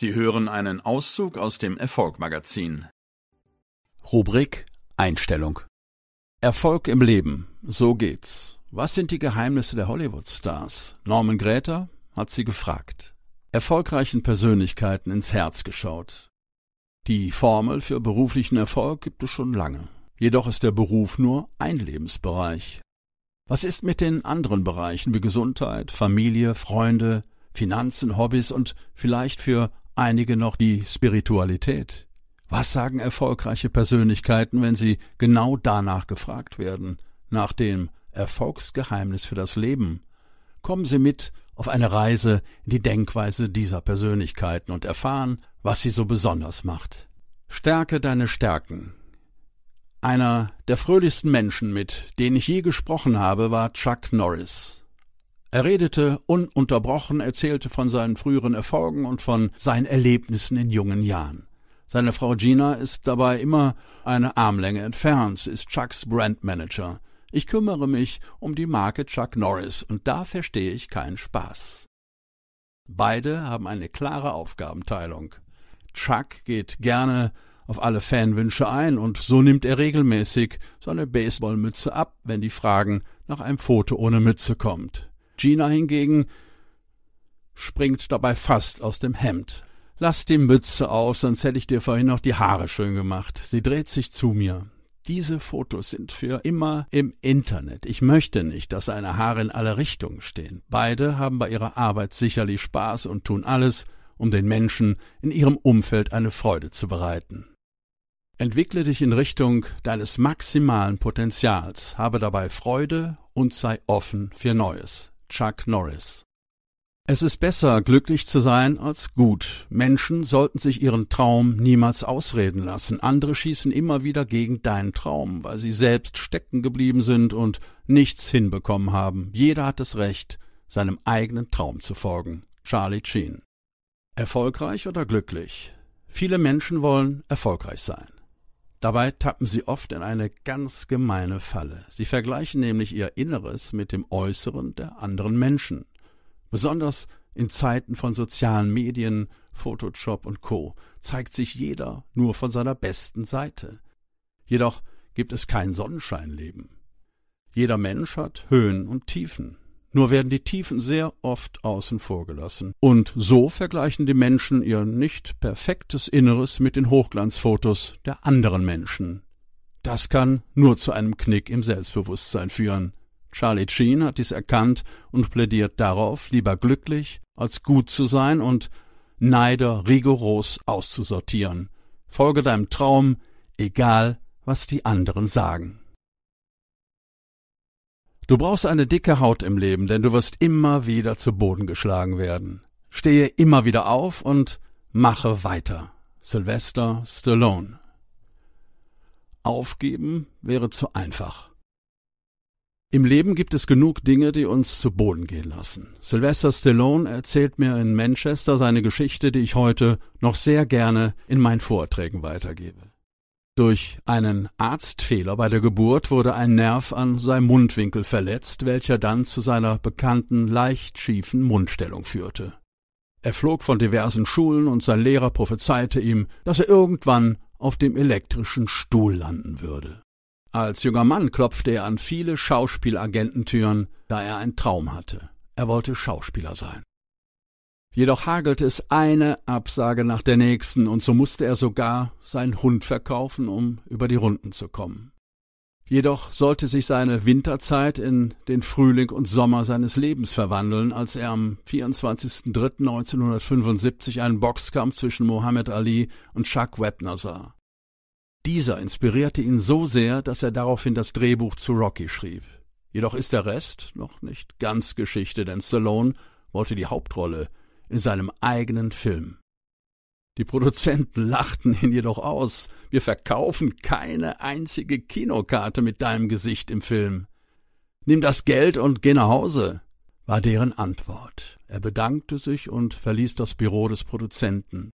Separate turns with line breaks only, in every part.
Sie hören einen Auszug aus dem Erfolg-Magazin.
Rubrik Einstellung. Erfolg im Leben, so geht's. Was sind die Geheimnisse der Hollywood-Stars? Norman Gräter hat sie gefragt. Erfolgreichen Persönlichkeiten ins Herz geschaut. Die Formel für beruflichen Erfolg gibt es schon lange. Jedoch ist der Beruf nur ein Lebensbereich. Was ist mit den anderen Bereichen wie Gesundheit, Familie, Freunde, Finanzen, Hobbys und vielleicht für einige noch die Spiritualität? Was sagen erfolgreiche Persönlichkeiten, wenn sie genau danach gefragt werden, nach dem Erfolgsgeheimnis für das Leben? Kommen Sie mit auf eine Reise in die Denkweise dieser Persönlichkeiten und erfahren, was sie so besonders macht. Stärke deine Stärken. Einer der fröhlichsten Menschen, mit denen ich je gesprochen habe, war Chuck Norris. Er redete ununterbrochen, erzählte von seinen früheren Erfolgen und von seinen Erlebnissen in jungen Jahren. Seine Frau Gina ist dabei immer eine Armlänge entfernt, ist Chucks Brandmanager. Ich kümmere mich um die Marke Chuck Norris und da verstehe ich keinen Spaß. Beide haben eine klare Aufgabenteilung. Chuck geht gerne auf alle Fanwünsche ein und so nimmt er regelmäßig seine Baseballmütze ab, wenn die Fragen nach einem Foto ohne Mütze kommt. Gina hingegen springt dabei fast aus dem Hemd. Lass die Mütze aus, sonst hätte ich dir vorhin noch die Haare schön gemacht. Sie dreht sich zu mir. Diese Fotos sind für immer im Internet. Ich möchte nicht, dass seine Haare in alle Richtungen stehen. Beide haben bei ihrer Arbeit sicherlich Spaß und tun alles, um den Menschen in ihrem Umfeld eine Freude zu bereiten. Entwickle dich in Richtung deines maximalen Potenzials, habe dabei Freude und sei offen für Neues. Chuck Norris es ist besser, glücklich zu sein, als gut. Menschen sollten sich ihren Traum niemals ausreden lassen. Andere schießen immer wieder gegen deinen Traum, weil sie selbst stecken geblieben sind und nichts hinbekommen haben. Jeder hat das Recht, seinem eigenen Traum zu folgen. Charlie Sheen. Erfolgreich oder glücklich? Viele Menschen wollen erfolgreich sein. Dabei tappen sie oft in eine ganz gemeine Falle. Sie vergleichen nämlich ihr Inneres mit dem Äußeren der anderen Menschen. Besonders in Zeiten von sozialen Medien, Photoshop und Co. zeigt sich jeder nur von seiner besten Seite. Jedoch gibt es kein Sonnenscheinleben. Jeder Mensch hat Höhen und Tiefen. Nur werden die Tiefen sehr oft außen vor gelassen. Und so vergleichen die Menschen ihr nicht perfektes Inneres mit den Hochglanzfotos der anderen Menschen. Das kann nur zu einem Knick im Selbstbewusstsein führen. Charlie Sheen hat dies erkannt und plädiert darauf, lieber glücklich als gut zu sein und Neider rigoros auszusortieren. Folge deinem Traum, egal was die anderen sagen. Du brauchst eine dicke Haut im Leben, denn du wirst immer wieder zu Boden geschlagen werden. Stehe immer wieder auf und mache weiter. Sylvester Stallone. Aufgeben wäre zu einfach. Im Leben gibt es genug Dinge, die uns zu Boden gehen lassen. Sylvester Stallone erzählt mir in Manchester seine Geschichte, die ich heute noch sehr gerne in meinen Vorträgen weitergebe. Durch einen Arztfehler bei der Geburt wurde ein Nerv an seinem Mundwinkel verletzt, welcher dann zu seiner bekannten leicht schiefen Mundstellung führte. Er flog von diversen Schulen und sein Lehrer prophezeite ihm, dass er irgendwann auf dem elektrischen Stuhl landen würde. Als junger Mann klopfte er an viele Schauspielagententüren, da er einen Traum hatte. Er wollte Schauspieler sein. Jedoch hagelte es eine Absage nach der nächsten, und so musste er sogar seinen Hund verkaufen, um über die Runden zu kommen. Jedoch sollte sich seine Winterzeit in den Frühling und Sommer seines Lebens verwandeln, als er am 24.03.1975 einen Boxkampf zwischen Muhammad Ali und Chuck Webner sah. Dieser inspirierte ihn so sehr, dass er daraufhin das Drehbuch zu Rocky schrieb. Jedoch ist der Rest noch nicht ganz Geschichte, denn Stallone wollte die Hauptrolle in seinem eigenen Film. Die Produzenten lachten ihn jedoch aus. Wir verkaufen keine einzige Kinokarte mit deinem Gesicht im Film. Nimm das Geld und geh nach Hause, war deren Antwort. Er bedankte sich und verließ das Büro des Produzenten.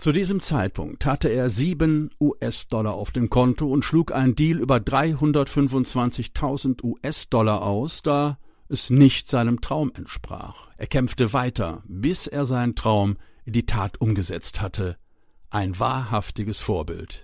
Zu diesem Zeitpunkt hatte er sieben US-Dollar auf dem Konto und schlug einen Deal über 325.000 US-Dollar aus, da es nicht seinem Traum entsprach. Er kämpfte weiter, bis er seinen Traum in die Tat umgesetzt hatte. Ein wahrhaftiges Vorbild.